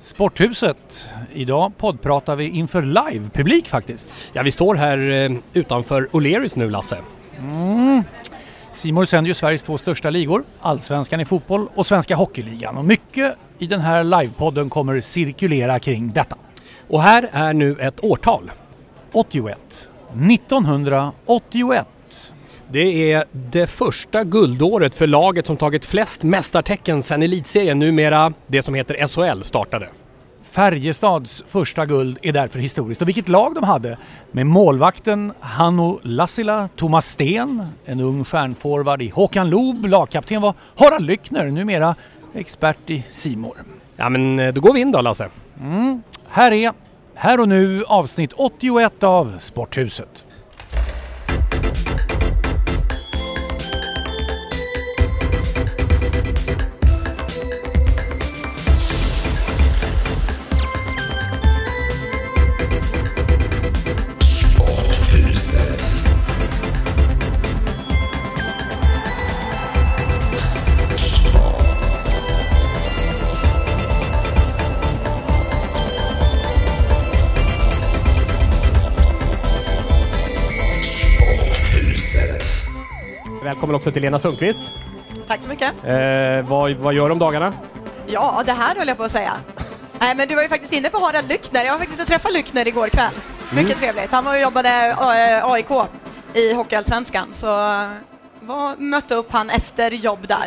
Sporthuset. Idag poddpratar vi inför live-publik faktiskt. Ja, vi står här eh, utanför O'Learys nu, Lasse. Mm. Simor sänder ju Sveriges två största ligor, Allsvenskan i fotboll och Svenska Hockeyligan. Och mycket i den här livepodden kommer cirkulera kring detta. Och här är nu ett årtal. 81. 1981. Det är det första guldåret för laget som tagit flest mästartecken sedan elitserien, numera det som heter SHL, startade. Färjestads första guld är därför historiskt. Och vilket lag de hade! Med målvakten Hanno Lassila, Thomas Sten, en ung stjärnforward i Håkan Loob, lagkapten var Harald Lyckner, numera expert i Simor. Ja men eh, då går vi in då Lasse. Mm. Här är, här och nu, avsnitt 81 av Sporthuset. Välkommen också till Lena Sundqvist. Tack så mycket. Eh, vad, vad gör du om dagarna? Ja, det här höll jag på att säga. Nej, men du var ju faktiskt inne på Harald Lyckner. Jag var faktiskt och träffade Lyckner igår kväll. Mycket trevligt. Han var och jobbade eh, AIK i Hockeyallsvenskan, så eh, var, mötte upp han efter jobb där.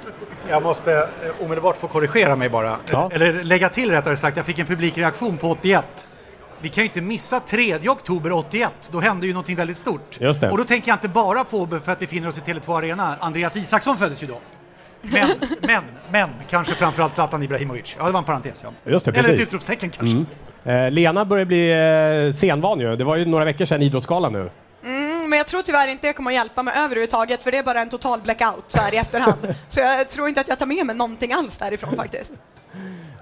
Jag måste eh, omedelbart få korrigera mig bara. Ja. Eller lägga till rättare sagt, jag fick en publikreaktion på 81. Vi kan ju inte missa 3 oktober 81, då hände ju någonting väldigt stort. Just det. Och då tänker jag inte bara på, för att vi finner oss i Tele2 Arena, Andreas Isaksson föddes ju då. Men, men, men, kanske framförallt Zlatan Ibrahimovic. Ja, det var en parentes ja. Just det, Eller ett utropstecken kanske. Eh, Lena börjar bli eh, senvan ju. Det var ju några veckor sedan Idrottsgalan nu. Mm, men jag tror tyvärr inte det kommer att hjälpa mig överhuvudtaget, för det är bara en total blackout så här i efterhand. Så jag tror inte att jag tar med mig någonting alls därifrån faktiskt.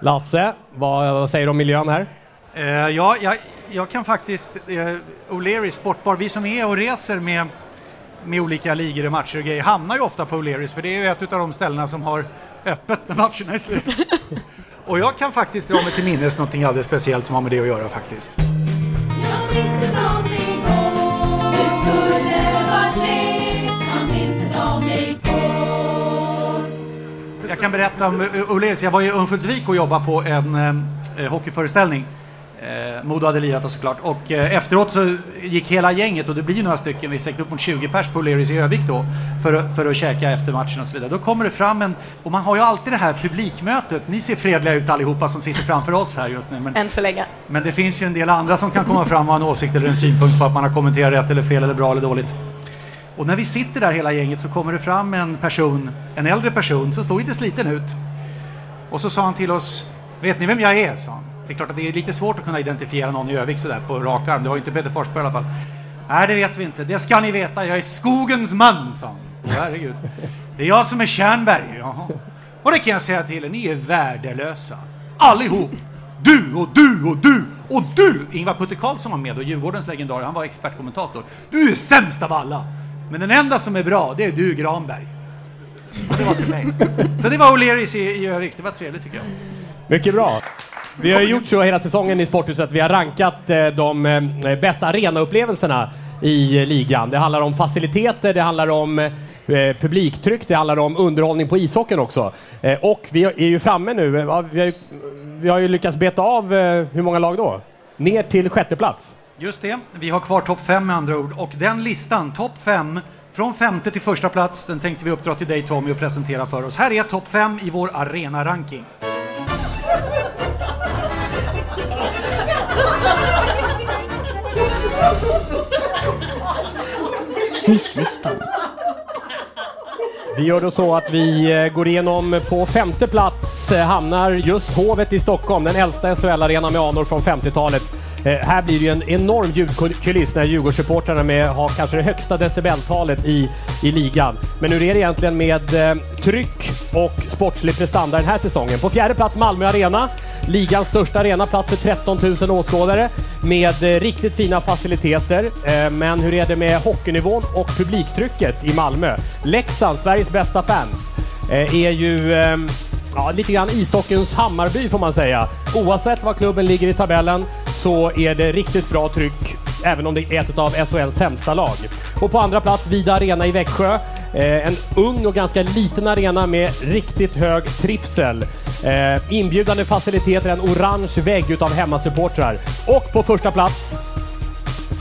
Lasse, vad, vad säger du om miljön här? Eh, ja, jag, jag kan faktiskt, eh, O'Leary Sportbar, vi som är och reser med, med olika ligor och matcher och grejer hamnar ju ofta på O'Learys för det är ju ett av de ställena som har öppet när matcherna är slut. och jag kan faktiskt dra mig till minnes någonting alldeles speciellt som har med det att göra faktiskt. Jag kan berätta om eh, O'Learys, jag var i Örnsköldsvik och jobbade på en eh, hockeyföreställning. Eh, Modo hade lirat och såklart. Och eh, efteråt så gick hela gänget, och det blir ju några stycken, vi säkert upp mot 20 pers på O'Learys i Övik då, för, för att käka efter matchen och så vidare. Då kommer det fram en, och man har ju alltid det här publikmötet, ni ser fredliga ut allihopa som sitter framför oss här just nu. Men, Än så länge. men det finns ju en del andra som kan komma fram och ha en åsikt eller en synpunkt på att man har kommenterat rätt eller fel eller bra eller dåligt. Och när vi sitter där hela gänget så kommer det fram en person, en äldre person, som står lite sliten ut. Och så sa han till oss, vet ni vem jag är? sa han. Det är klart att det är lite svårt att kunna identifiera någon i Övik sådär på rak arm. Det var ju inte Peter Forsberg i alla fall. Nej, det vet vi inte. Det ska ni veta. Jag är skogens man, sa han. Herregud. Det är jag som är Tjärnberg. Jaha. Och det kan jag säga till er, ni är värdelösa. Allihop. Du och du och du och du! Ingvar Putte Karlsson var med och Djurgårdens legendar, han var expertkommentator. Du är sämst av alla! Men den enda som är bra, det är du Granberg. Och det var till mig. Så det var O'Learys i, i Övik, det var trevligt tycker jag. Mycket bra. Vi har gjort så hela säsongen i Sporthuset. Vi har rankat eh, de eh, bästa arenaupplevelserna i eh, ligan. Det handlar om faciliteter, det handlar om eh, publiktryck, det handlar om underhållning på ishockeyn också. Eh, och vi är ju framme nu, eh, ja, vi har ju, vi har ju lyckats beta av, eh, hur många lag då? Ner till sjätte plats. Just det, vi har kvar topp fem med andra ord och den listan, topp fem från femte till första plats, den tänkte vi uppdra till dig Tommy och presentera för oss. Här är topp fem i vår arena-ranking. Fnisslistan. Vi gör då så att vi eh, går igenom på femte plats eh, hamnar just Hovet i Stockholm, den äldsta SHL-arenan med anor från 50-talet. Eh, här blir det ju en enorm ljudkuliss när Djurgårdssupportrarna med har kanske det högsta decibeltalet i, i ligan. Men hur är det egentligen med eh, tryck och sportslig prestanda den här säsongen? På fjärde plats Malmö Arena, ligans största arena, plats för 13 000 åskådare med eh, riktigt fina faciliteter. Eh, men hur är det med hockeynivån och publiktrycket i Malmö? Leksand, Sveriges bästa fans, eh, är ju eh, ja, lite grann ishockeyns Hammarby får man säga. Oavsett var klubben ligger i tabellen så är det riktigt bra tryck även om det är ett av SHLs sämsta lag. Och på andra plats Vida Arena i Växjö. Eh, en ung och ganska liten arena med riktigt hög trivsel. Eh, inbjudande faciliteter, en orange vägg utav hemmasupportrar. Och på första plats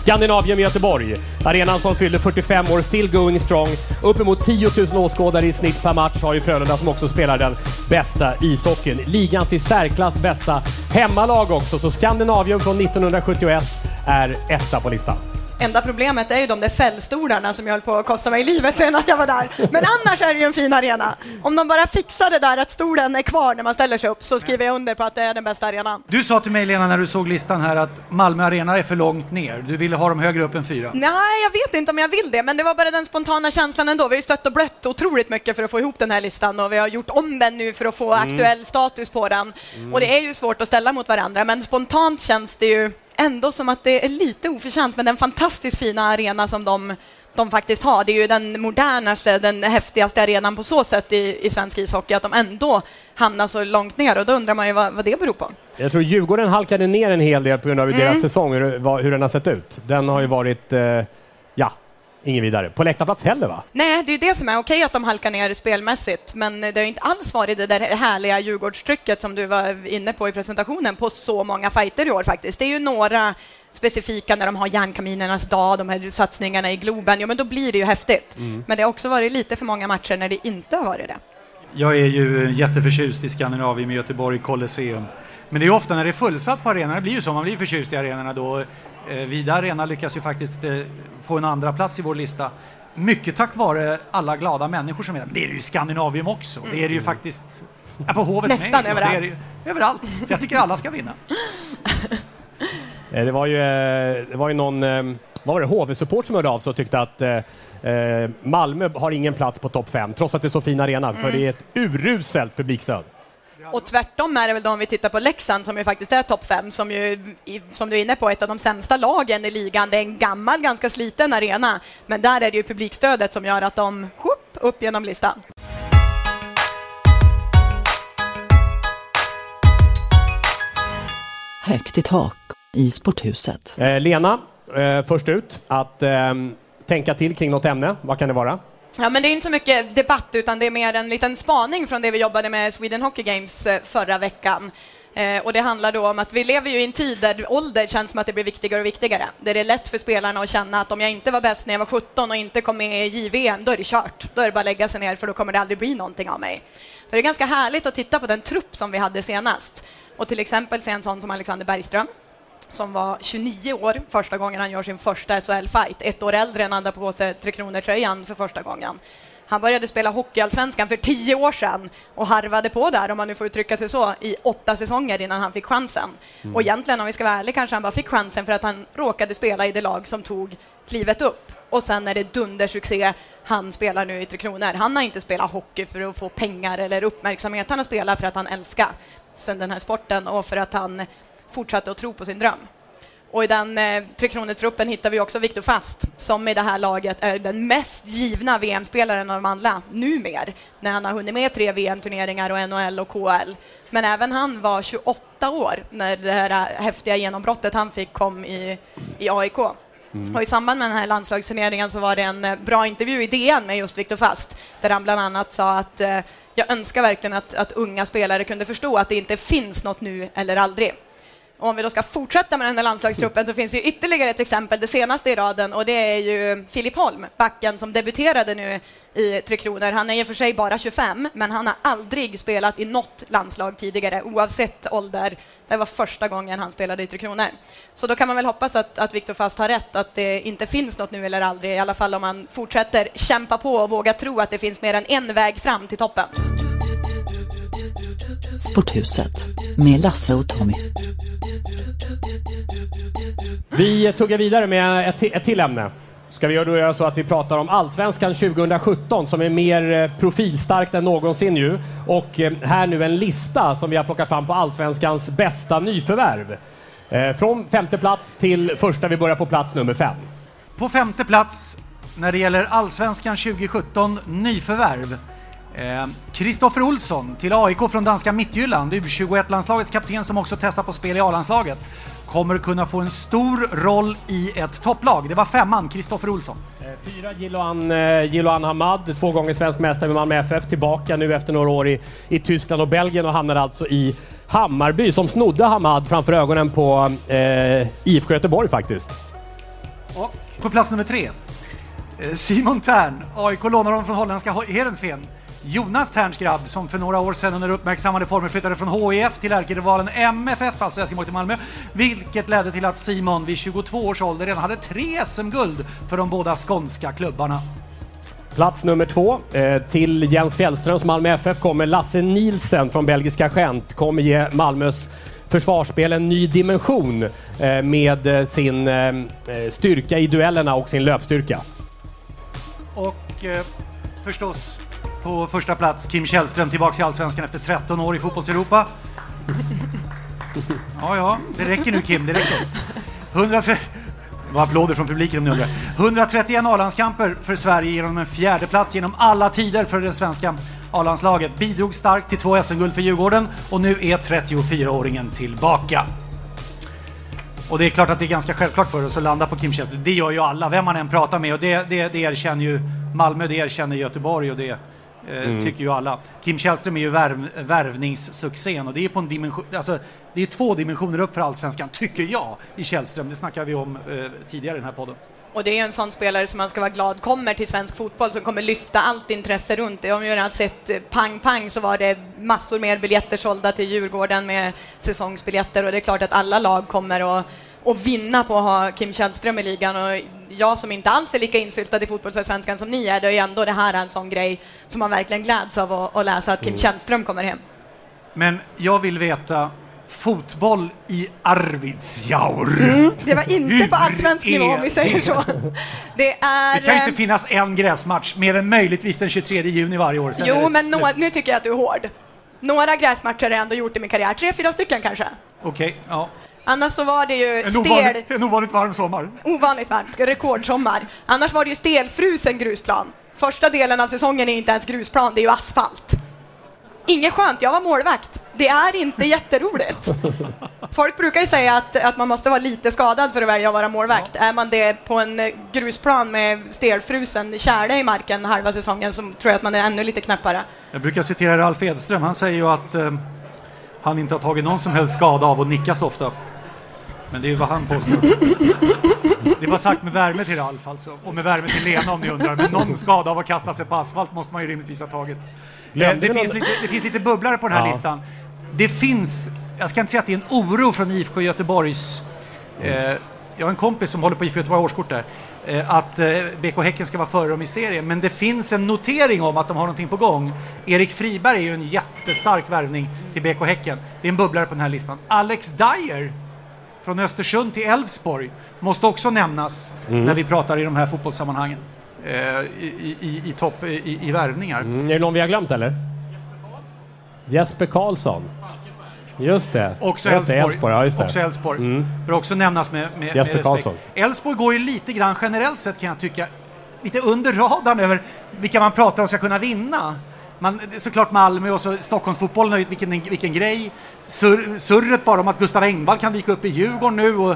Skandinavien i Göteborg. Arenan som fyller 45 år, still going strong. Uppemot 10 000 åskådare i snitt per match har ju Frölunda som också spelar den bästa ishockeyn. Ligans i särklass bästa hemmalag också, så Skandinavien från 1971 är etta på listan. Enda problemet är ju de där fällstolarna som jag höll på att kosta mig livet senast jag var där. Men annars är det ju en fin arena. Om de bara fixar det där att stolen är kvar när man ställer sig upp så skriver jag under på att det är den bästa arenan. Du sa till mig Lena när du såg listan här att Malmö Arena är för långt ner. Du ville ha dem högre upp än fyra. Nej, jag vet inte om jag vill det, men det var bara den spontana känslan ändå. Vi har ju stött och blött otroligt mycket för att få ihop den här listan och vi har gjort om den nu för att få aktuell status på den. Och det är ju svårt att ställa mot varandra, men spontant känns det ju ändå som att det är lite oförtjänt med den fantastiskt fina arena som de, de faktiskt har. Det är ju den modernaste, den häftigaste arenan på så sätt i, i svensk ishockey, att de ändå hamnar så långt ner och då undrar man ju vad, vad det beror på. Jag tror Djurgården halkade ner en hel del på grund av hur Mm. deras säsong, hur, hur den har sett ut. Den har ju varit, eh, ingen vidare. På läktarplats heller va? Nej, det är ju det som är okej att de halkar ner spelmässigt, men det har ju inte alls varit det där härliga Djurgårdstrycket som du var inne på i presentationen på så många fighter i år faktiskt. Det är ju några specifika när de har järnkaminernas dag, de här satsningarna i Globen, jo men då blir det ju häftigt. Men det har också varit lite för många matcher när det inte har varit det. Jag är ju jätteförtjust i Skandinavien i Göteborg, Colosseum. Men det är ju ofta när det är fullsatt på arenan, det blir ju så, man blir förtjust i arenorna då. Eh, Vida Arena lyckas ju faktiskt eh, få en andra plats i vår lista. Mycket tack vare alla glada människor som är där. Men det är det ju i Skandinavium också. Det är det ju faktiskt ja, på Hovet Nästan med. överallt. Det är det ju, överallt. Så jag tycker alla ska vinna. Eh, Det var ju, det var ju någon, vad var det, HV-support som hörde av sig och tyckte att Malmö har ingen plats på topp fem, trots att det är så fin arena, för det är ett uruselt publikstöd. Och tvärtom är det väl då om vi tittar på Leksand som ju faktiskt är topp fem, som ju, som du är inne på, ett av de sämsta lagen i ligan. Det är en gammal, ganska sliten arena, men där är det ju publikstödet som gör att de whoop, upp genom listan. Högt i tak i sporthuset. Eh, Lena, eh, först ut, att eh, tänka till kring något ämne. Vad kan det vara? Ja, men det är inte så mycket debatt, utan det är mer en liten spaning från det vi jobbade med Sweden Hockey Games eh, förra veckan. Eh, och det handlar då om att vi lever ju i en tid där ålder känns som att det blir viktigare och viktigare. Där det är lätt för spelarna att känna att om jag inte var bäst när jag var 17 och inte kom med i JVM, då är det kört. Då är det bara att lägga sig ner för då kommer det aldrig bli någonting av mig. Så det är ganska härligt att titta på den trupp som vi hade senast. Och till exempel se en sån som Alexander Bergström som var 29 år första gången han gör sin första SHL-fight. Ett år äldre än han hade på sig Tre Kronor-tröjan för första gången. Han började spela Hockeyallsvenskan för tio år sedan och harvade på där, om man nu får uttrycka sig så, i åtta säsonger innan han fick chansen. Och egentligen, om vi ska vara ärliga, kanske han bara fick chansen för att han råkade spela i det lag som tog klivet upp. Och sen är det dundersuccé. Han spelar nu i Tre Kronor. Han har inte spelat hockey för att få pengar eller uppmärksamhet. Han har spelat för att han älskar sen den här sporten och för att han fortsatte att tro på sin dröm. Och i den eh, Tre Kronor-truppen hittar vi också Viktor Fast, som i det här laget är den mest givna VM-spelaren av de alla, numer, när han har hunnit med tre VM-turneringar och NHL och KL. Men även han var 28 år när det här häftiga genombrottet han fick kom i, i AIK. Och I samband med den här landslagsturneringen så var det en eh, bra intervju i DN med just Viktor Fast, där han bland annat sa att eh, jag önskar verkligen att, att unga spelare kunde förstå att det inte finns något nu eller aldrig. Och om vi då ska fortsätta med den här landslagstruppen så finns det ju ytterligare ett exempel, det senaste i raden, och det är ju Filip Holm, backen som debuterade nu i Tre Kronor. Han är i och för sig bara 25, men han har aldrig spelat i något landslag tidigare, oavsett ålder. Det var första gången han spelade i Tre Kronor. Så då kan man väl hoppas att, att Viktor Fast har rätt, att det inte finns något nu eller aldrig, i alla fall om man fortsätter kämpa på och våga tro att det finns mer än en väg fram till toppen. Sporthuset med Lasse och Tommy. Vi tuggar vidare med ett, ett till ämne. Ska vi då göra så att vi pratar om Allsvenskan 2017 som är mer eh, profilstarkt än någonsin ju. Och eh, här nu en lista som vi har plockat fram på Allsvenskans bästa nyförvärv. Eh, Från femte plats till första, vi börjar på plats nummer fem. På femte plats när det gäller Allsvenskan 2017 nyförvärv. Eh, Kristoffer Olsson till AIK från danska Midtjylland, U21-landslagets kapten som också testar på spel i A-landslaget. Kommer kunna få en stor roll i ett topplag. Det var femman, Kristoffer Olsson. Eh, Fyra Jiloan, eh, Jiloan Hamad, två gånger svensk mästare med Malmö FF, tillbaka nu efter några år i, i Tyskland och Belgien och hamnar alltså i Hammarby som snodde Hamad framför ögonen på eh, IFK Göteborg faktiskt. Och på plats nummer tre, eh, Simon Tern. AIK lånar honom från holländska Ho- Heerenveen. Jonas Terns grabb som för några år sedan under uppmärksammade former flyttade från HIF till ärkerivalen MFF, alltså Helsingborg till Malmö, vilket ledde till att Simon vid 22 års ålder redan hade tre SM-guld för de båda skånska klubbarna. Plats nummer två. Eh, till Jens Fjällströms Malmö FF kommer Lasse Nielsen från belgiska Gent. Kommer ge Malmös försvarsspel en ny dimension eh, med eh, sin eh, styrka i duellerna och sin löpstyrka. Och förstås på första plats Kim Källström tillbaks i Allsvenskan efter 13 år i fotbollseuropa. Ja, ja, det räcker nu Kim, det räcker. 130... Det var applåder från publiken om ni undrar. 131 A-landskamper för Sverige genom en fjärde plats genom alla tider för det svenska A-landslaget. Bidrog starkt till två SM-guld för Djurgården och nu är 34-åringen tillbaka. Och det är klart att det är ganska självklart för oss att landa på Kim Källström. Det gör ju alla, vem man än pratar med. Och det, det, det erkänner ju Malmö, det erkänner Göteborg och det eh, tycker ju alla. Kim Källström är ju värv, värvningssuccén och det är på en dimension, alltså det är två dimensioner upp för allsvenskan, tycker jag, i Källström. Det snackade vi om eh, tidigare i den här podden. Och det är en sån spelare som man ska vara glad kommer till svensk fotboll, som kommer lyfta allt intresse runt det. Om vi redan sett eh, pang pang så var det massor mer biljetter sålda till Djurgården med säsongsbiljetter och det är klart att alla lag kommer att att vinna på att ha Kim Källström i ligan och jag som inte alls är lika insyltad i fotbollsallsvenskan som ni är, det är ju ändå det här en sån grej som man verkligen gläds av att, att läsa att Kim Källström kommer hem. Men jag vill veta, fotboll i Arvidsjaur. Det var inte Hur på allsvensk nivå om vi säger det? så. Det är... Det kan ju eh, inte finnas en gräsmatch mer än möjligtvis den 23 juni varje år. Sen Jo, men nå- nu tycker jag att du är hård. Några gräsmatcher har jag ändå gjort i min karriär, tre, fyra stycken kanske. Okej, ja. Annars så var det ju En stel, en ovanligt varm sommar. ovanligt varmt, rekordsommar. Annars var det ju stelfrusen grusplan. Första delen av säsongen är inte ens grusplan, det är ju asfalt. Inget skönt, jag var målvakt. Det är inte jätteroligt. Folk brukar ju säga att, att man måste vara lite skadad för att välja att vara målvakt. Är man det på en eh, grusplan med stelfrusen tjäle i marken halva säsongen så tror jag att man är ännu lite knäppare. Jag brukar citera Ralf Edström, han säger ju att eh, han inte har tagit någon som helst skada av att nicka så ofta. Men det är ju vad han påstår. Det var sagt med värme till Ralf alltså, och med värme till Lena om ni undrar. Men någon skada av att kasta sig på asfalt måste man ju rimligtvis ha tagit. Eh, det, vi finns lite, det finns lite bubblare på den här Ja. listan. Det finns, jag ska inte säga att det är en oro från IFK Göteborgs Eh, jag har en kompis som håller på IFK Göteborg årskort där. Eh, att eh, BK Häcken ska vara före dem i serien. Men det finns en notering om att de har någonting på gång. Erik Friberg är ju en jättestark värvning till BK Häcken. Det är en bubblare på den här listan. Alex Dyer från Östersund till Elfsborg måste också nämnas när vi pratar i de här fotbollssammanhangen. Eh, i, i, i topp i, i värvningar. Mm, är det någon vi har glömt eller? Jesper Karlsson. Just det. Också Elfsborg. Elfsborg. Ja, just det. Också Elfsborg. Bör också nämnas med, med, med Jesper respekt. Karlsson. Elfsborg går ju lite grann generellt sett kan jag tycka, lite under radarn över vilka man pratar om ska kunna vinna. Man, såklart Malmö och så Stockholmsfotbollen, vilken, vilken grej. Sur, surret bara om att Gustav Engvall kan dyka upp i Djurgården nu och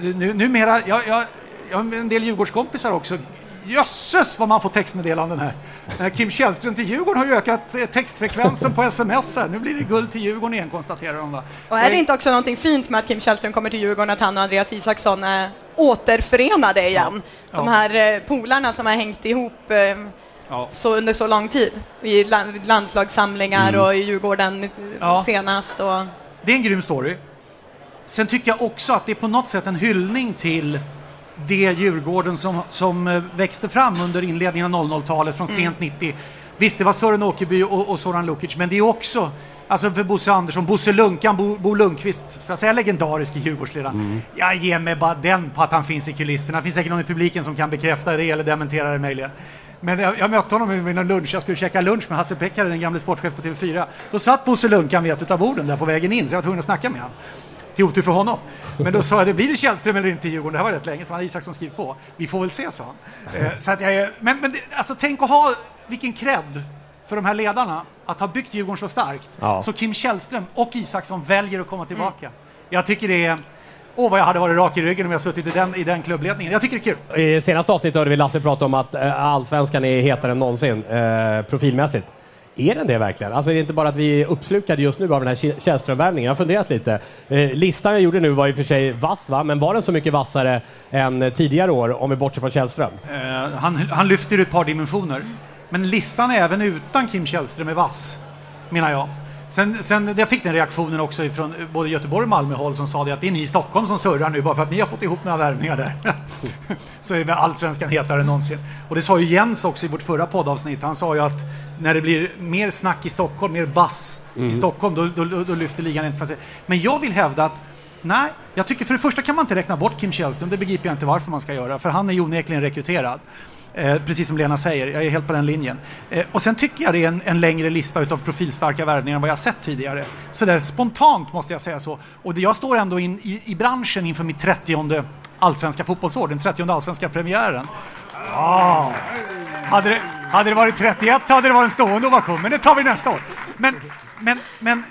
nu, numera, jag, jag, jag har en del Djurgårdskompisar också. Jösses vad man får textmeddelanden här. Eh, Kim Källström till Djurgården har ju ökat eh, textfrekvensen på sms här. Nu blir det guld till Djurgården igen konstaterar de va. Och är det inte också någonting fint med att Kim Källström kommer till Djurgården, att han och Andreas Isaksson är återförenade igen? De Ja. här eh, polarna som har hängt ihop Ja. så under så lång tid i la- landslagssamlingar Mm. och i Djurgården Ja. senast. Och, Det är en grym story. Sen tycker jag också att det är på något sätt en hyllning till det Djurgården som, som eh, växte fram under inledningen av 00-talet från sent 90. Visst, det var Sören Åkerby och, och Soran Lukic, men det är också Alltså för Bosse Andersson, Bosse Lunkan, Bo, Bo Lundqvist, får jag säga legendarisk i Djurgårdsledaren? Jag ger mig bara den på att han finns i kulisserna. Det finns säkert någon i publiken som kan bekräfta det eller dementera det möjligen. Men jag, jag mötte honom vid någon lunch, jag skulle käka lunch med Hasse Beckare, den gamle sportchef på TV4. Då satt Bosse Lunkan vid ett av borden där på vägen in, så jag var tvungen att snacka med honom. Till otur för honom. Men då sa jag, det blir det Källström eller inte i Djurgården? Det här var rätt länge som hade Isaksson skrivit på. Vi får väl se, sa han. Eh, så att jag, men men alltså, tänk att ha, vilken cred för de här ledarna att ha byggt Djurgården så starkt. Ja. Så Kim Källström och Isaksson väljer att komma tillbaka. Jag tycker det är... Åh, vad jag hade varit rak i ryggen om jag suttit i den, i den klubbledningen. Jag tycker det är kul. I senaste avsnittet hörde vi Lasse prata om att eh, allsvenskan är hetare än någonsin eh, profilmässigt. Är den det verkligen? Alltså är det inte bara att vi är uppslukade just nu av den här Källström-värvningen? Jag har funderat lite. Eh, listan jag gjorde nu var i och för sig vass, va? men var den så mycket vassare än tidigare år om vi bortser från Källström? Eh, han, han lyfter ett par dimensioner. Men listan även utan Kim Källström är vass, menar jag. Sen, sen jag fick den reaktionen också från både Göteborg och Malmö håll som sa det att det är ni i Stockholm som surrar nu bara för att ni har fått ihop några värvningar där. så är väl allsvenskan hetare än någonsin. Och det sa ju Jens också i vårt förra poddavsnitt. Han sa ju att när det blir mer snack i Stockholm, mer bass i Stockholm, då, då, då, lyfter ligan inte. Men jag vill hävda att Nej, jag tycker för det första kan man inte räkna bort Kim Källström, det begriper jag inte varför man ska göra, för han är ju onekligen rekryterad. Eh, precis som Lena säger, jag är helt på den linjen. Eh, och sen tycker jag det är en, en längre lista utav profilstarka värvningar än vad jag sett tidigare. Så där spontant måste jag säga så. Och det, jag står ändå in, i, i branschen inför mitt 30 allsvenska fotbollsår, den 30 allsvenska premiären. Ah. Hade, det, hade det varit 31 hade det varit en stående ovation, men det tar vi nästa år. Men, men, men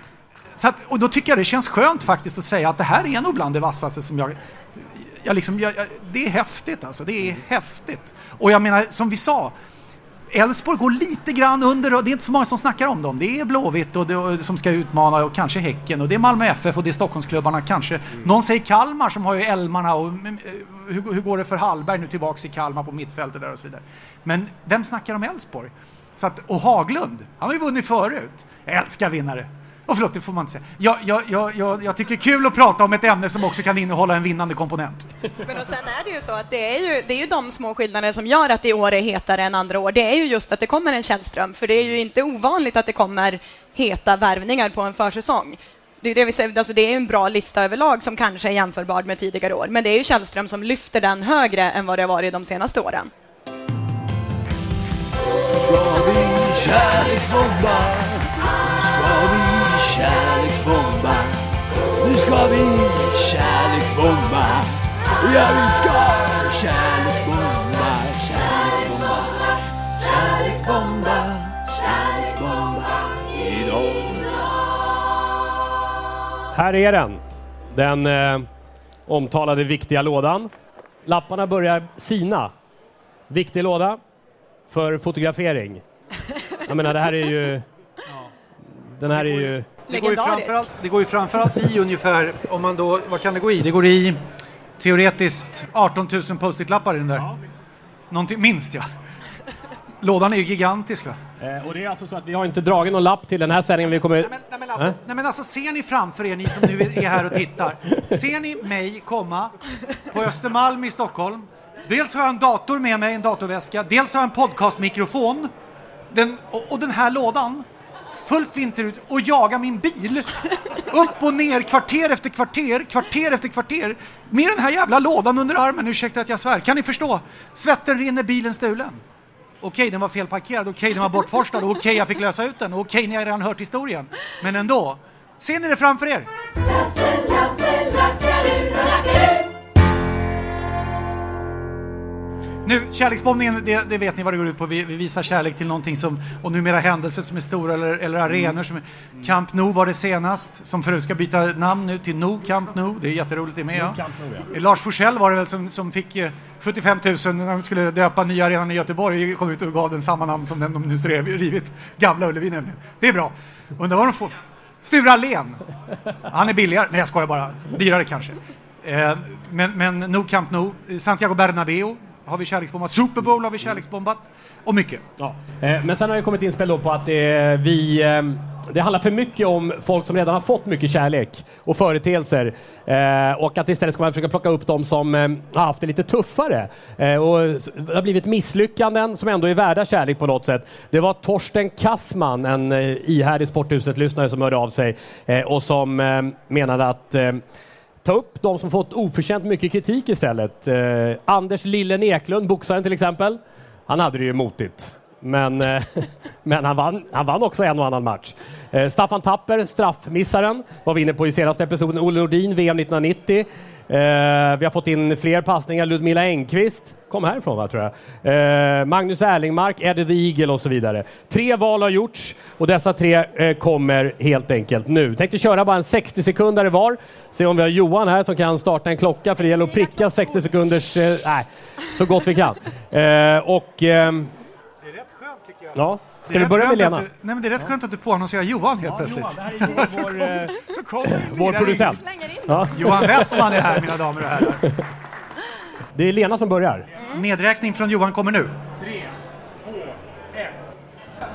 så att, och då tycker jag det känns skönt faktiskt att säga att det här är nog bland det vassaste som jag jag, liksom, jag, jag det är häftigt alltså, det är häftigt. Och jag menar, som vi sa, Elfsborg går lite grann under och det är inte så många som snackar om dem. Det är Blåvitt och det, och, som ska utmana och kanske Häcken och det är Malmö FF och det är Stockholmsklubbarna kanske. Någon säger Kalmar som har ju Elmarna och mm, hur, hur går det för Hallberg nu tillbaks i Kalmar på mittfältet där och så vidare. Men vem snackar om Elfsborg? Så att, och Haglund, han har ju vunnit förut. Jag älskar vinnare. Och förlåt, det får man inte säga. Jag, jag, jag, jag, jag tycker det är kul att prata om ett ämne som också kan innehålla en vinnande komponent. Men och sen är det ju så att det är ju, det är ju de små skillnader som gör att det i år är hetare än andra år. Det är ju just att det kommer en Källström, för det är ju inte ovanligt att det kommer heta värvningar på en försäsong. Det är, det vi säger, alltså det är en bra lista överlag som kanske är jämförbar med tidigare år, men det är ju Källström som lyfter den högre än vad det har varit de senaste åren. ska vi kärleksbomba Nu ska vi kärleksbomba Nu ska vi kärleksbomba Ja, vi ska kärleksbomba Kärleksbomba Kärleksbomba Kärleksbomba idag Här är den. Den eh, omtalade viktiga lådan. Lapparna börjar sina. Viktig låda för fotografering. Jag menar, det här är ju... Den här är ju... Det går, ju framförallt, det går ju framförallt i ungefär, om man då, vad kan det gå i? Det går i teoretiskt 18 000 post-it-lappar i den där. Någonting, minst ja. Lådan är ju gigantisk va? Eh, och det är alltså så att vi har inte dragit någon lapp till den här sändningen. Vi kommer... Nej men, nej, men alltså, nej men alltså ser ni framför er, ni som nu är här och tittar. Ser ni mig komma på Östermalm i Stockholm. Dels har jag en dator med mig, en datorväska. Dels har jag en podcastmikrofon. Den, och, och den här lådan. Fullt vinterut och jaga min bil. Upp och ner, kvarter efter kvarter, kvarter efter kvarter. Med den här jävla lådan under armen, ursäkta att jag svär. Kan ni förstå? Svetten rinner, bilen stulen. Okej, den var felparkerad, okej, den var bortforslad, okej, jag fick lösa ut den, okej, ni har redan hört historien. Men ändå. Ser ni det framför er? Nu, kärleksbombningen, det, det vet ni vad det går ut på. Vi, vi visar kärlek till någonting som, och numera händelser som är stora eller, eller arenor som är, Camp Nou var det senast, som förut ska byta namn nu till Nou Camp Nou. Det är jätteroligt det med. Ja. Nou, ja. Lars Forssell var det väl som, som fick eh, 75 000 när de skulle döpa nya arenan i Göteborg, kom ut och gav den samma namn som den de nu rev, rivit. Gamla Ullevi nämligen. Det är bra. Undrar vad de får. Sture Allén. Han är billigare. Nej, jag skojar bara. Dyrare kanske. Eh, men, men Nou Camp Nou. Santiago Bernabéu har vi kärleksbombat. Super Bowl har vi kärleksbombat. Och mycket. Ja. Eh, men sen har det kommit inspel då på att det, eh, vi, eh, det handlar för mycket om folk som redan har fått mycket kärlek och företeelser. Och att istället ska man försöka plocka upp de som har haft det lite tuffare. Och det har blivit misslyckanden som ändå är värda kärlek på något sätt. Det var Torsten Kassman, en ihärdig Sporthuset-lyssnare som hörde av sig och som menade att ta upp de som fått oförtjänt mycket kritik istället. Eh, Anders Lillen Eklund, boxaren till exempel. Han hade det ju motigt. Men, eh, men han, vann, han vann också en och annan match. Eh, Staffan Tapper, straffmissaren, var vi inne på i senaste episoden. Olle Nordin, VM 1990. Eh, vi har fått in fler passningar. Ludmila Engqvist kom härifrån, va, tror jag. Eh, Magnus Erlingmark, Eddie the Eagle och så vidare. Tre val har gjorts och dessa tre eh, kommer helt enkelt nu. Tänkte köra bara en 60 sekundare var. Se om vi har Johan här som kan starta en klocka för det gäller att pricka 60 sekunders... Eh, nej, så gott vi kan. Eh, och... ehm, Det är rätt skönt tycker jag. ja, ska är vi börja med Lena? du, nej men det är rätt skönt att du påannonserar Johan helt plötsligt. Johan, Johan, vår, kommer- eh, Vår producent. Ja, Johan Westman är här mina damer och herrar. Det är Lena som börjar. Nedräkning från Johan kommer nu.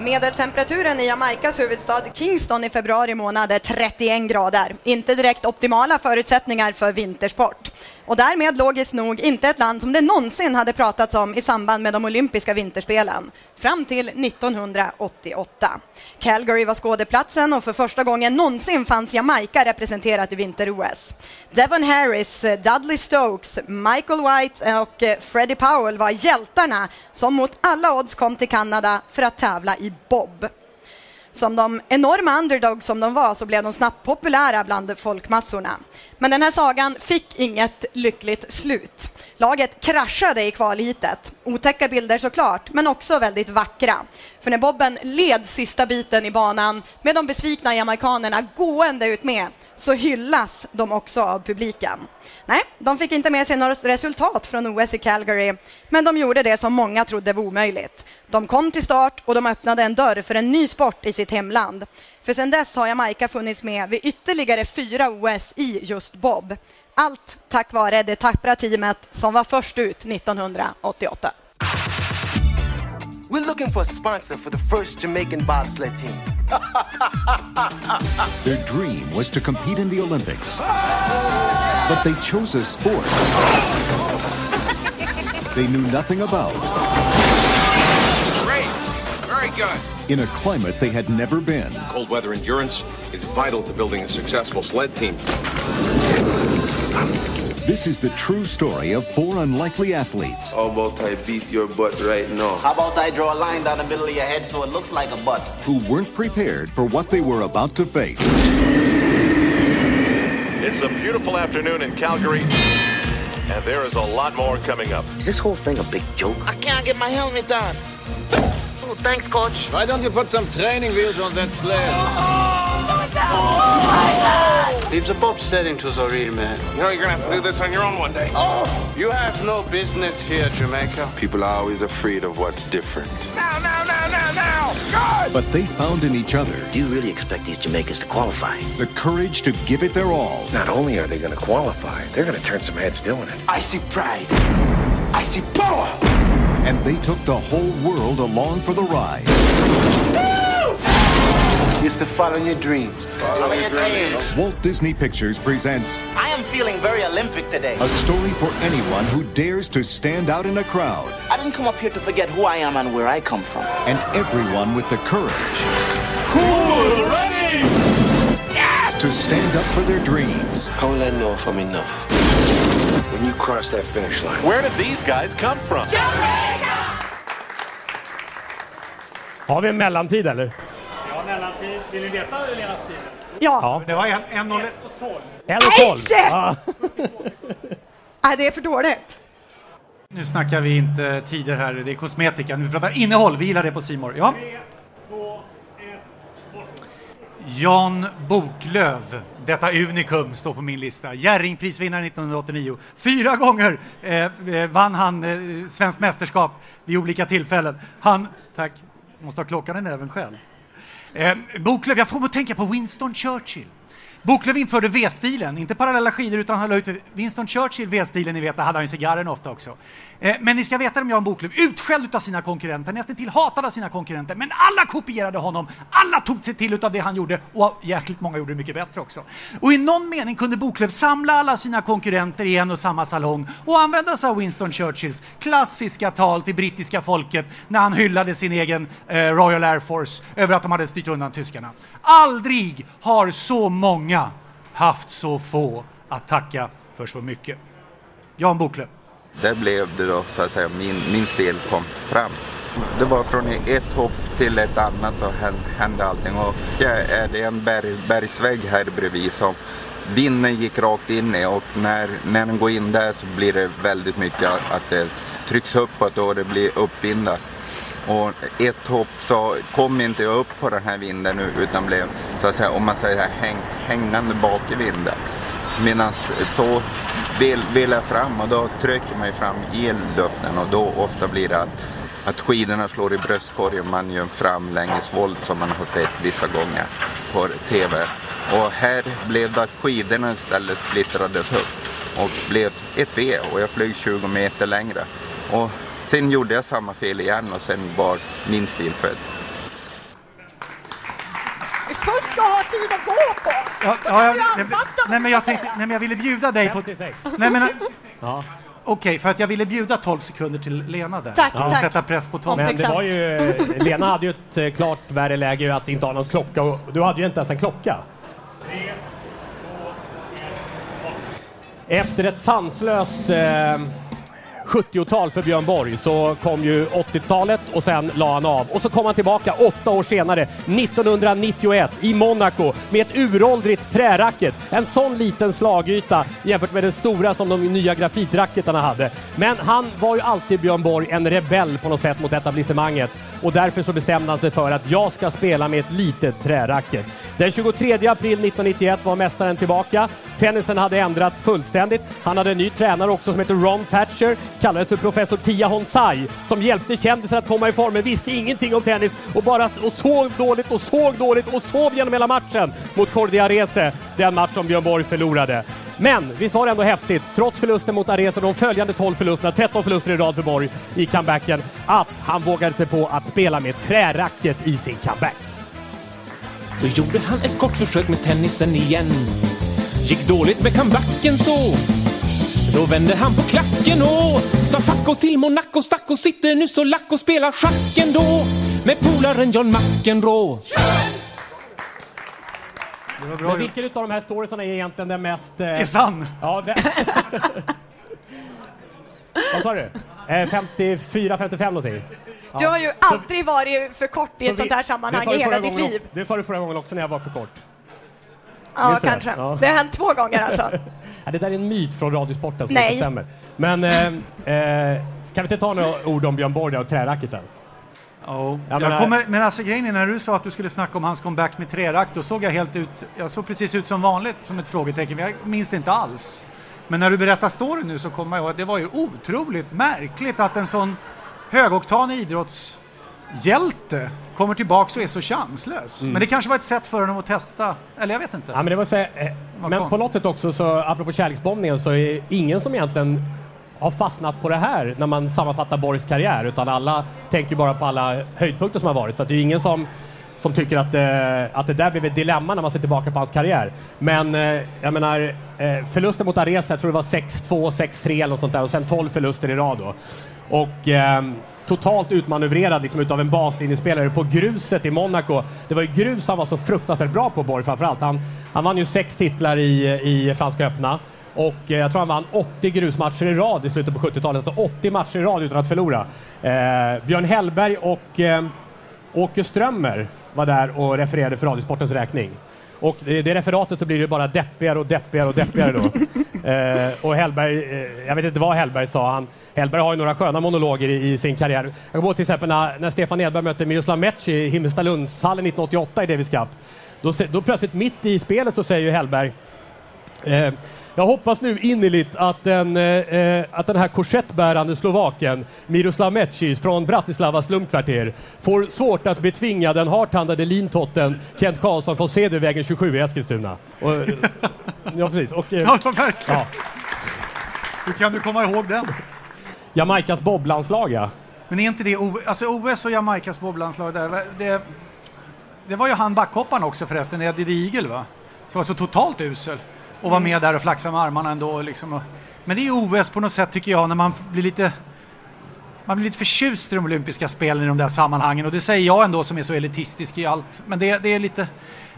Medeltemperaturen i Jamaicas huvudstad Kingston i februari månad är 31 grader. Inte direkt optimala förutsättningar för vintersport. Och därmed logiskt nog inte ett land som det någonsin hade pratats om i samband med de olympiska vinterspelen. Fram till 1988. Calgary var skådeplatsen och för första gången någonsin fanns Jamaica representerat i vinter-OS. Devon Harris, Dudley Stokes, Michael White och eh, Freddie Powell var hjältarna som mot alla odds kom till Kanada för att tävla i bob. Som de enorma underdogs som de var så blev de snabbt populära bland folkmassorna. Men den här sagan fick inget lyckligt slut. Laget kraschade i kvalheatet. Otäcka bilder såklart, men också väldigt vackra. För när Bobben led sista biten i banan med de besvikna jamaikanerna gående ut med så hyllas de också av publiken. Nej, de fick inte med sig några resultat från OS i Calgary, men de gjorde det som många trodde var omöjligt. De kom till start och de öppnade en dörr för en ny sport i sitt hemland. För sedan dess har Jamaica funnits med vid ytterligare fyra OS i just bob. Allt tack vare det tappra teamet som var först ut 1988. We're looking for a sponsor for the first Jamaican bobsled team. Their dream was to compete in the Olympics. But they chose a sport they knew nothing about Great. Very good. in a climate they had never been. Cold weather endurance is vital to building a successful sled team. This is the true story of four unlikely athletes How about I beat your butt right now? How about I draw a line down the middle of your head so it looks like a butt? who weren't prepared for what they were about to face. It's a beautiful afternoon in Calgary, and there is a lot more coming up. Is this whole thing a big joke? I can't get my helmet on. Oh, thanks, coach. Why don't you put some training wheels on that sled? Oh, oh, Leave the bobsledding to the real man. You know you're gonna have to do this on your own one day. Oh! You have no business here, Jamaica. People are always afraid of what's different. Now, now, now, now, now! Good! But they found in each other Do you really expect these Jamaicans to qualify? the courage to give it their all. Not only are they gonna qualify, they're gonna turn some heads doing it. I see pride. I see power. And they took the whole world along for the ride. Used to follow your dreams. Follow your dreams. Walt Disney Pictures presents I am feeling very Olympic today. a story for anyone who dares to stand out in a crowd I didn't come up here to forget who I am and where I come from. and everyone with the courage to stand up for their dreams. How will I know if I'm enough? When you cross that finish line. Where did these guys come from? Jamaica! Har vi en mellantid eller? Mellantid. Vill ni veta Lenas tid? Ja, Ja. Det var en, en noll. En och tolv. Nej! Ja. Nej, det är för dåligt. Nu snackar vi inte tider här, det är kosmetika. Nu pratar innehåll, vi gillar det på Simor. Ja. Jan Boklöv, detta unikum, står på min lista. Jerringprisvinnare 1989. Fyra gånger eh, eh, vann han eh, svenskt mästerskap vid olika tillfällen. Han, tack, måste ha klockan i näven själv. Eh, Boklöv, jag får mig att tänka på Winston Churchill. Boklöv införde V-stilen, inte parallella skidor utan han la ut Winston Churchill V-stilen, ni vet, där hade han ju cigarren ofta också. Eh, men ni ska veta om Jan Boklöv, utskälld av sina konkurrenter, nästan till hatad av sina konkurrenter, men alla kopierade honom, alla tog sig till utav det han gjorde och jäkligt många gjorde det mycket bättre också. Och i någon mening kunde Boklöv samla alla sina konkurrenter i en och samma salong och använda sig av Winston Churchills klassiska tal till brittiska folket när han hyllade sin egen eh, Royal Air Force över att de hade styrt undan tyskarna. Aldrig har så många haft så få att tacka för så mycket. Jan Boklöv. Där blev det då så att säga min, min stil kom fram. Det var från ett hopp till ett annat så hände allting och det är det en berg, bergsvägg här bredvid som vinden gick rakt in i och när, när den går in där så blir det väldigt mycket att det trycks uppåt och det blir uppvindar. Och ett hopp så kom inte jag upp på den här vinden nu utan blev så att säga, om man säger häng, hängande bak i vinden. Medan så vill, vill jag fram och då trycker man ju fram i luften och då ofta blir det att, att skidorna slår i bröstkorgen. Man gör en framlängesvolt som man har sett vissa gånger på TV. Och här blev det att skidorna istället splittrades upp och blev ett V och jag flög 20 meter längre. Och sen gjorde jag samma fel igen och sen var min stil född. Vi först ska ha tid att gå på! Ja, Då ja, kan jag, du nej, anpassa vad nej, men jag tänkte, nej men jag ville bjuda dig på... 56. Nej men... Ja. Okej, för att jag ville bjuda 12 sekunder till Lena där. Tack, tack. sätta press på Tom. Men det var ju, Lena hade ju ett eh, klart värre läge att inte ha någon klocka och du hade ju inte ens en klocka. Efter ett sanslöst eh, 70-tal för Björn Borg så kom ju 80-talet och sen la han av. Och så kom han tillbaka åtta år senare, 1991, i Monaco med ett uråldrigt träracket. En sån liten slagyta jämfört med den stora som de nya grafitracketarna hade. Men han var ju alltid Björn Borg en rebell på något sätt mot etablissemanget och därför så bestämde han sig för att jag ska spela med ett litet träracket. Den 23 april 1991 var mästaren tillbaka. Tennisen hade ändrats fullständigt. Han hade en ny tränare också som heter Ron Thatcher, kallades för professor Tia Honsai, som hjälpte kändisar att komma i form men visste ingenting om tennis och bara och såg dåligt och såg dåligt och sov genom hela matchen mot Cordi Arese, den match som Björn Borg förlorade. Men visst var det ändå häftigt, trots förlusten mot Arese och de följande 12 förlusterna, 13 förluster i rad för Borg i comebacken, att han vågade sig på att spela med träracket i sin comeback. Så gjorde han ett kort försök med tennisen igen. Gick dåligt med comebacken så. Då vände han på klacken och sa fuck och till Monaco stack och sitter nu så lack och spelar schack ändå med polaren John McEnroe. Men vilken utav de här storiesarna är egentligen den mest... Eh... Är sann. Ja, det... Vad sa du? Eh, 54, 55 någonting? Du har ju aldrig varit för kort i ett Så sånt vi- här sammanhang det sa i hela ditt liv. också- Det sa du förra gången också när jag var för kort. Ja, Just det. kanske. Ja. Det har hänt två gånger alltså. Ja, det där är en myt från Radiosporten som Nej. inte stämmer. Men eh, eh, kan vi inte ta några ord om Björn Borg och träracketen? Ja, Jag jag kommer, men alltså grejen är när du sa att du skulle snacka om hans comeback med trerack, då såg jag helt ut, jag såg precis ut som vanligt som ett frågetecken, jag minns det inte alls. Men när du berättar storyn nu så kommer jag ihåg att det var ju otroligt märkligt att en sån högoktanig idrottshjälte kommer tillbaks och är så chanslös. Mm. Men det kanske var ett sätt för honom att testa, eller jag vet inte. Ja, men det var så, eh, men på något sätt också, så, apropå kärleksbombningen, så är ingen som egentligen har fastnat på det här när man sammanfattar Borgs karriär, utan alla tänker bara på alla höjdpunkter som har varit. Så det är ingen som, som tycker att, eh, att det där blev ett dilemma när man ser tillbaka på hans karriär. Men eh, jag menar, eh, förlusten mot Aresa, jag tror det var 6-2, 6-3 eller något sånt där och sen 12 förluster i rad då. Och eh, totalt utmanövrerad liksom, utav en baslinjespelare på gruset i Monaco. Det var ju grus han var så fruktansvärt bra på, Borg framförallt. Han, han vann ju sex titlar i, i Franska öppna. Och eh, jag tror han vann 80 grusmatcher i rad i slutet på 70-talet, alltså 80 matcher i rad utan att förlora. Eh, Björn Hellberg och eh, Åke Strömmer var där och refererade för Radiosportens räkning. Och i det referatet så blir det bara deppigare och deppigare och deppigare då. Eh, och Hellberg, eh, jag vet inte vad Hellberg sa. Han, Hellberg har ju några sköna monologer i, i sin karriär. Jag kommer ihåg till exempel när, när Stefan Edberg mötte Miroslav Mec i Himmelstalundshallen 1988 i Davis Cup. Då, då plötsligt mitt i spelet så säger ju Hellberg Eh, jag hoppas nu innerligt att den, eh, eh, att den här korsettbärande slovaken Miroslav Mecic från Bratislavas slumkvarter får svårt att betvinga den hartandade lintotten Kent Karlsson från Cedervägen 27 i Eskilstuna. Och, eh, ja, precis. Och, eh, Ja, verkligen. ja. Hur kan du komma ihåg den? Jamaicas boblandslag, ja. Men är inte det O- alltså OS och Jamaicas boblandslag där, det, det var ju han backhopparen också förresten, Eddie Eagle va? Som var så totalt usel och vara med där och flaxa med armarna ändå. Liksom. Men det är OS på något sätt tycker jag när man blir lite man blir lite förtjust i de olympiska spelen i de där sammanhangen och det säger jag ändå som är så elitistisk i allt. Men det, det är lite,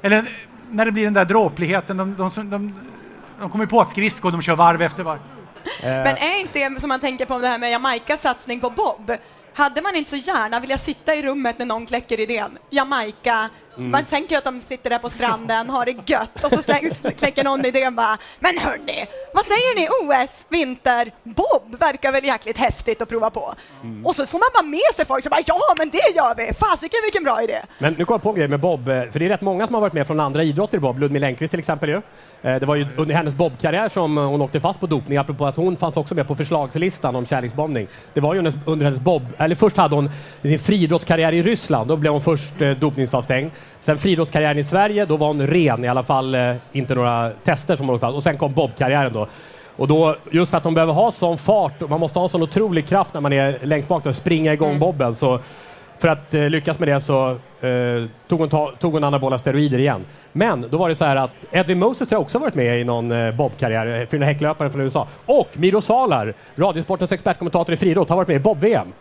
eller när det blir den där dråpligheten, de, de, de, de, kommer på att skridsko, de kör varv efter varv. Men är inte det som man tänker på om det här med Jamaicas satsning på Bob? Hade man inte så gärna vilja sitta i rummet när någon kläcker idén? Jamaica, Mm. man tänker att de sitter där på stranden, har det gött och så kläcker någon idén bara Men hörni, vad säger ni OS, vinter, Bob verkar väl jäkligt häftigt att prova på? Mm. Och så får man bara med sig folk som bara ja men det gör vi, fasiken vilken bra idé! Men nu kom jag på en grej med Bob, eh, för det är rätt många som har varit med från andra idrotter i Bob. Ludmila Engqvist till exempel ju. Eh, Det var ju under hennes Bob-karriär som eh, hon åkte fast på dopning, apropå att hon fanns också med på förslagslistan om kärleksbombning. Det var ju under- under hennes Bob, eller först hade hon sin friidrottskarriär i Ryssland, då blev hon först eh, dopningsavstängd. Sen friidrottskarriären i Sverige, då var hon ren, i alla fall eh, inte några tester som hon fast. Och sen kom Bob-karriären då. Och då, just för att de behöver ha sån fart och man måste ha sån otrolig kraft när man är längst bak och springa igång bobben. Så för att eh, lyckas med det så eh, tog, hon ta, tog hon anabola steroider igen. Men då var det så här att Edwin Moses har också varit med i någon eh, bobkarriär, eh, 400 häcklöpare från USA. Och Miro Salar, Radiosportens expertkommentator i friidrott, har varit med i bob-VM.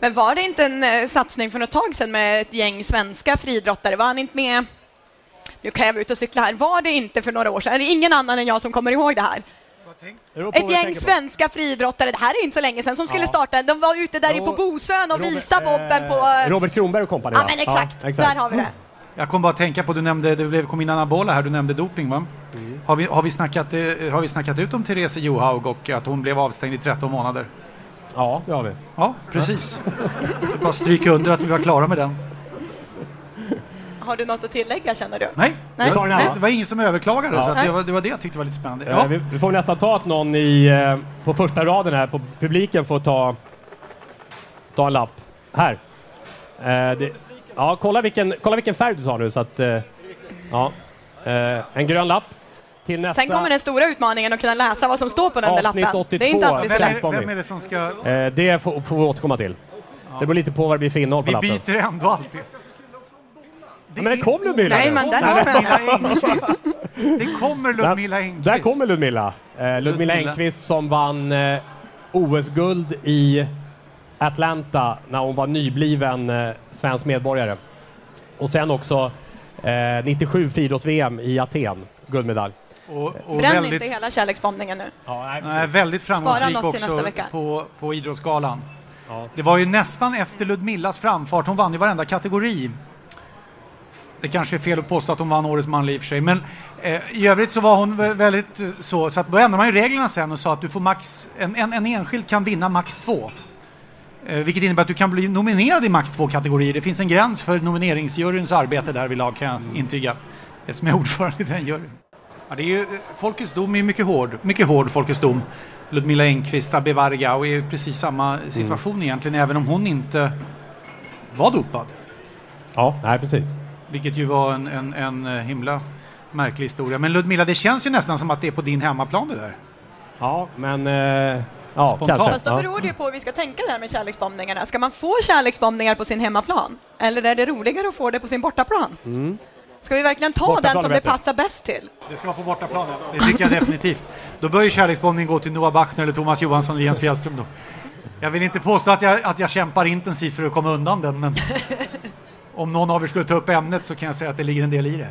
Men var det inte en eh, satsning för något tag sedan med ett gäng svenska friidrottare? Var han inte med? Nu kan jag vara ute och cykla här. Var det inte för några år sedan? Är det ingen annan än jag som kommer ihåg det här? Ett gäng svenska friidrottare, det här är inte så länge sedan, som skulle Ja. starta. De var ute där Jo, på Bosön och Robert- visade bobben på... eh, Robert Kronberg och kompani Ja, men exakt. Där har vi det. Jag kom bara att tänka på, du nämnde, det blev- kom in anabola här, du nämnde doping va? Mm. Har, vi, har, vi snackat, eh, har vi snackat ut om Therese Johaug och att hon blev avstängd i 13 månader? Ja, det har vi. Ja, precis. Bara stryka under att vi var klara med den. Har du något att tillägga känner du? Nej, Nej. Det, nej det var ingen som överklagade Ja. så att det, var, det var det jag tyckte var lite spännande. Ja. Ja. Vi, vi får nästan ta att någon i, eh, på första raden här, på publiken, får ta, ta en lapp. Här. Eh, det, ja, kolla vilken, kolla vilken färg du tar nu så att... Eh, ja. Eh, en grön lapp. Till nästa... Sen kommer den stora utmaningen att kunna läsa vad som står på den där lappen. 82. Det är inte alltid så Vem, lätt. är, vem är det som ska... Eh, det får, får vi återkomma till. Det beror lite på vad det blir för innehåll på Vi lappen. byter ändå alltid. Ja, men den kom Ludmilla! Nej, men där har vi. Det kommer Ludmilla Där, Engqvist. där kommer Ludmilla. Eh, Ludmilla Ludmilla. Engqvist som vann eh, OS-guld i Atlanta när hon var nybliven eh, svensk medborgare. Och sen också eh, 97 friidrotts-VM i Aten, guldmedalj. Och, och Bränn väldigt, inte hela kärleksbombningen nu. nej, väldigt framgångsrik också på, på Idrottsgalan. Det var ju nästan efter Ludmillas framfart, hon vann ju varenda kategori. Det kanske är fel att påstå att hon vann Årets manlig i och för sig, men eh, i övrigt så var hon vä- väldigt eh, så, så att då ändrade man ju reglerna sen och sa att du får max, en, en, en enskild kan vinna max två. Eh, vilket innebär att du kan bli nominerad i max två kategorier. Det finns en gräns för nomineringsjuryns arbete där vid lag kan jag intyga. Eftersom jag är ordförande i den juryn. Ja, det är ju, Folkets dom är mycket hård, mycket hård Folkets dom. Ludmila Engqvist, Abbe Vargau är ju precis samma situation egentligen, även om hon inte var dopad. Ja, nej precis. Vilket ju var en, en, en eh, himla märklig historia. Men Ludmila, det känns ju nästan som att det är på din hemmaplan det där. Ja, men... Eh, ja, Spontant. kanske. Fast då beror det ju på hur vi ska tänka där med kärleksbombningarna. Ska man få kärleksbombningar på sin hemmaplan? Eller är det roligare att få det på sin bortaplan? Mm. Ska vi verkligen ta Bortaplan den som det passar bäst till? Det ska vara på bortaplan. Det tycker jag definitivt. Då bör ju kärleksbombning gå till Noah Bachner eller Thomas Johansson eller Jens Fjällström då. Jag vill inte påstå att jag, att jag kämpar intensivt för att komma undan den, men om någon av er skulle ta upp ämnet så kan jag säga att det ligger en del i det.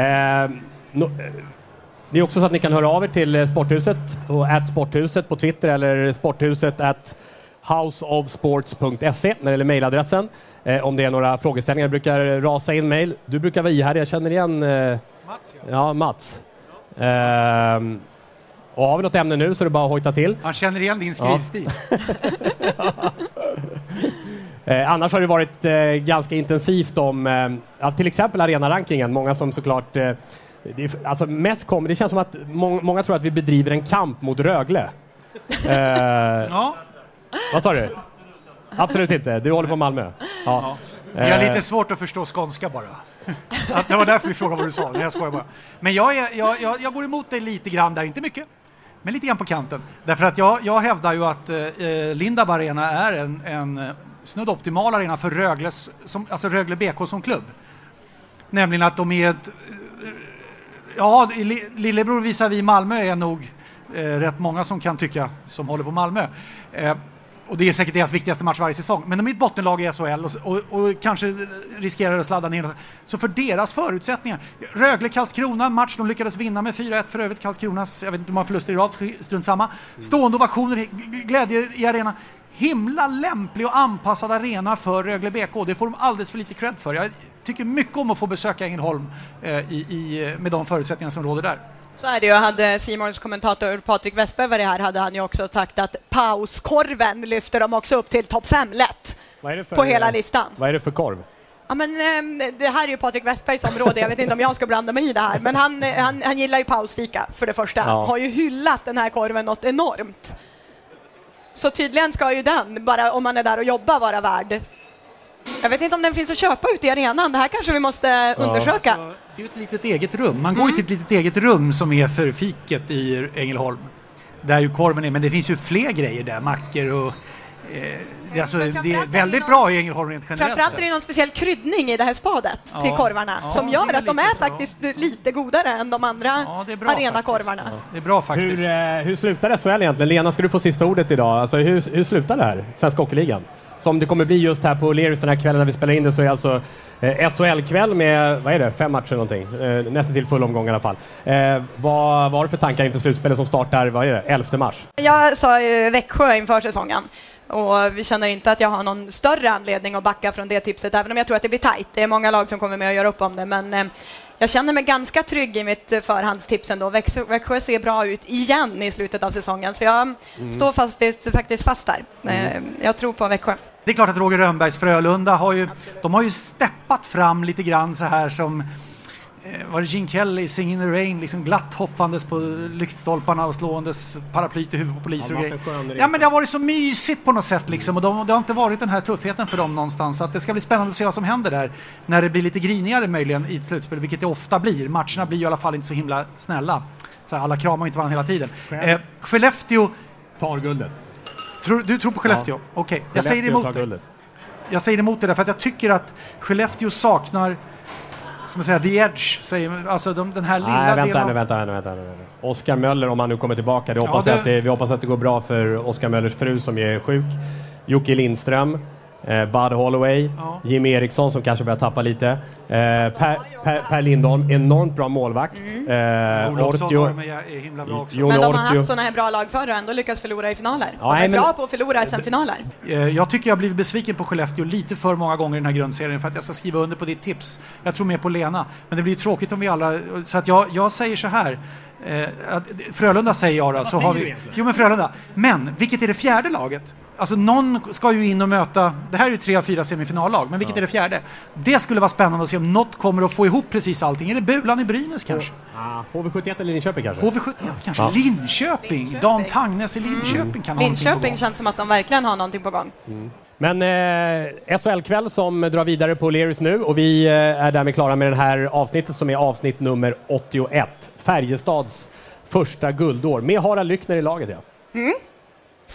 Eh, no, eh, det är också så att ni kan höra av er till Sporthuset och at Sporthuset på Twitter eller sporthuset at houseofsports.se när det gäller mejladressen. Eh, om det är några frågeställningar brukar rasa in mejl. Du brukar vara ihärdig, jag känner igen eh, Mats, ja. Mats. Ehm, Och har vi något ämne nu så är det bara att hojta till. Han känner igen din Ja. skrivstil. Eh, annars har det varit eh, ganska intensivt om eh, ja, till exempel arenarankingen. Många som såklart... Eh, det, alltså mest kommer, det känns som att må, många tror att vi bedriver en kamp mot Rögle. Eh, Ja. Vad sa du? Absolut inte. Du håller på Malmö? Ja. Jag har lite svårt att förstå skånska bara. Att det var därför vi frågade vad du sa. Nej, jag skojar bara. Men jag, är, jag, jag, jag går emot dig lite grann där, inte mycket. Men lite grann på kanten. Därför att jag, jag hävdar ju att eh, eh Lindab Arena är en, en eh, snudd optimal arena för Rögles, som, alltså Rögle BK som klubb. Nämligen att de är ett... Eh, ja, Lillebror visar vi Malmö är nog eh, rätt många som kan tycka, som håller på Malmö. Eh, och det är säkert deras viktigaste match varje säsong. Men de är ett bottenlag i SHL och, och, och kanske riskerar att sladda ner. Så för deras förutsättningar. Rögle-Karlskrona, match de lyckades vinna med 4-1 för övrigt. Karlskronas, jag vet inte hur många förluster i rad, strunt samma. Stående ovationer, glädje i arenan. Himla lämplig och anpassad arena för Rögle BK. Det får de alldeles för lite cred för. Jag tycker mycket om att få besöka Ängelholm eh, i, i, med de förutsättningar som råder där. Så är det ju. Hade Simons kommentator Patrik Westberg varit här hade han ju också sagt att pauskorven lyfter de också upp till topp fem lätt vad är det för, på hela listan. Vad är det för korv? Ja, men, ehm, det här är ju Patrik Westbergs område, jag vet inte om jag ska blanda mig i det här, men han, eh, han, han gillar ju pausfika för det första. Ja. Har ju hyllat den här korven något enormt. Så tydligen ska ju den, bara om man är där och jobbar, vara värd. Jag vet inte om den finns att köpa ute i arenan, det här kanske vi måste undersöka. Alltså, det är ju ett litet eget rum. Man går ju till ett litet eget rum som är för fiket i Ängelholm. Där ju korven är, men det finns ju fler grejer där, mackor och... Eh, det, är alltså, det är väldigt bra i Ängelholm rent generellt Framförallt är det någon speciell kryddning i det här spadet Ja. till korvarna Ja, som gör att de är så. faktiskt lite godare än de andra bra arenakorvarna. Det är bra faktiskt. Hur, eh, hur slutar SHL egentligen? Lena, ska du få sista ordet idag? Alltså, hur, hur slutar det här? Svenska Hockeyligan? Som det kommer bli just här på O'Learys den här kvällen när vi spelar in det så är alltså eh, SHL-kväll med, vad är det, fem matcher någonting? Eh, nästan till full omgång i alla fall. Eh, vad, vad har du för tankar inför slutspelet som startar, vad är det, 11 mars? Jag sa ju Växjö inför säsongen och vi känner inte att jag har någon större anledning att backa från det tipset, även om jag tror att det blir tajt. Det är många lag som kommer med att göra upp om det, men eh, jag känner mig ganska trygg i mitt eh, förhandstips ändå. Växjö, Växjö ser bra ut igen i slutet av säsongen, så jag Mm. står fast, faktiskt fast där. Eh, Jag tror på Växjö. Det är klart att Roger Rönnbergs Frölunda har ju, de har ju steppat fram lite grann så här som eh, var det Gene Kelly, Sing in the Rain, liksom glatt hoppandes på lyktstolparna och slåendes paraplyt i huvudet på poliser Ja, och grejer. Ja men det har varit så mysigt på något sätt liksom och de, det har inte varit den här tuffheten för dem någonstans. Så att det ska bli spännande att se vad som händer där när det blir lite grinigare möjligen i ett slutspel, vilket det ofta blir. Matcherna blir ju i alla fall inte så himla snälla. Så alla kramar inte varandra hela tiden. Eh, Skellefteå... Tar guldet. Tror, du tror på Skellefteå? Ja. Okej, jag säger emot dig. Jag säger emot det därför att jag tycker att Skellefteå saknar, som man säger, the edge, säger, alltså de, den här lilla Nej, vänta delen nu, vänta nu, vänta nu. Oskar Möller, om han nu kommer tillbaka, det Ja, hoppas det- jag att det, vi hoppas att det går bra för Oskar Möllers fru som är sjuk. Jocke Lindström, eh, Bud Holloway, Ja. Jim Eriksson som kanske börjar tappa lite. Eh, per, per, per Lindholm, enormt bra målvakt. Eh, Olofsson Ortio- också. Jon Men de har Ortio. haft sådana här bra lag förr och ändå lyckats förlora i finaler. Ja, de är men- bra på att förlora SM-finaler. Eh, Jag tycker jag har blivit besviken på Skellefteå lite för många gånger i den här grundserien för att jag ska skriva under på ditt tips. Jag tror mer på Lena. Men det blir ju tråkigt om vi alla... Så att jag, jag säger så här. Eh, Frölunda säger jag då. så säger har du vi, egentligen? jo men Frölunda. Men vilket är det fjärde laget? Alltså någon ska ju in och möta, det här är ju tre av fyra semifinallag, men vilket är det fjärde? Det skulle vara spännande att se om något kommer att få ihop precis allting. Är det Bulan i Brynäs kanske? Ah, HV71 eller Linköping kanske? HV71 kanske? Ja. Linköping? Dan Tangnes i Linköping kan ha Linköping känns som att de verkligen har någonting på gång. Men eh, SHL-kväll som drar vidare på Lerus nu och vi eh, är därmed klara med det här avsnittet som är avsnitt nummer 81. Färjestads första guldår med Harald Lyckner i laget. Ja. Mm.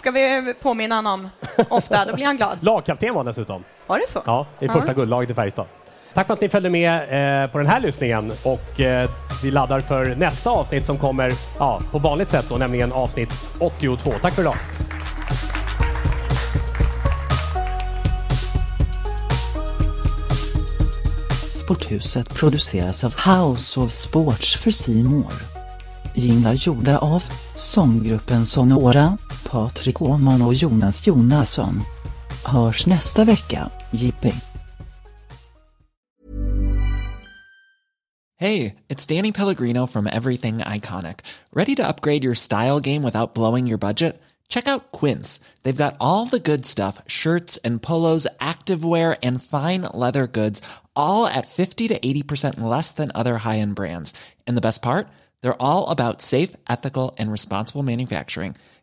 Ska vi påminna honom ofta, då blir han glad. Lagkapten var dessutom. Var det så? Ja, i första Ja. guldlaget i Färjestad. Tack för att ni följde med eh, på den här lyssningen och eh, vi laddar för nästa avsnitt som kommer ja, på vanligt sätt då, nämligen avsnitt 82. Tack för idag! Sporthuset produceras av House of Sports för More. Jinglar gjorda av sånggruppen Sonora, Patrik Åhman och Jonas Jonasson. Hörs nästa vecka, Jippi. Hey, it's Danny Pellegrino from Everything Iconic. Ready to upgrade your style game without blowing your budget? Check out Quince. They've got all the good stuff shirts and polos, activewear, and fine leather goods, all at 50 to 80% less than other high end brands. And the best part? They're all about safe, ethical, and responsible manufacturing.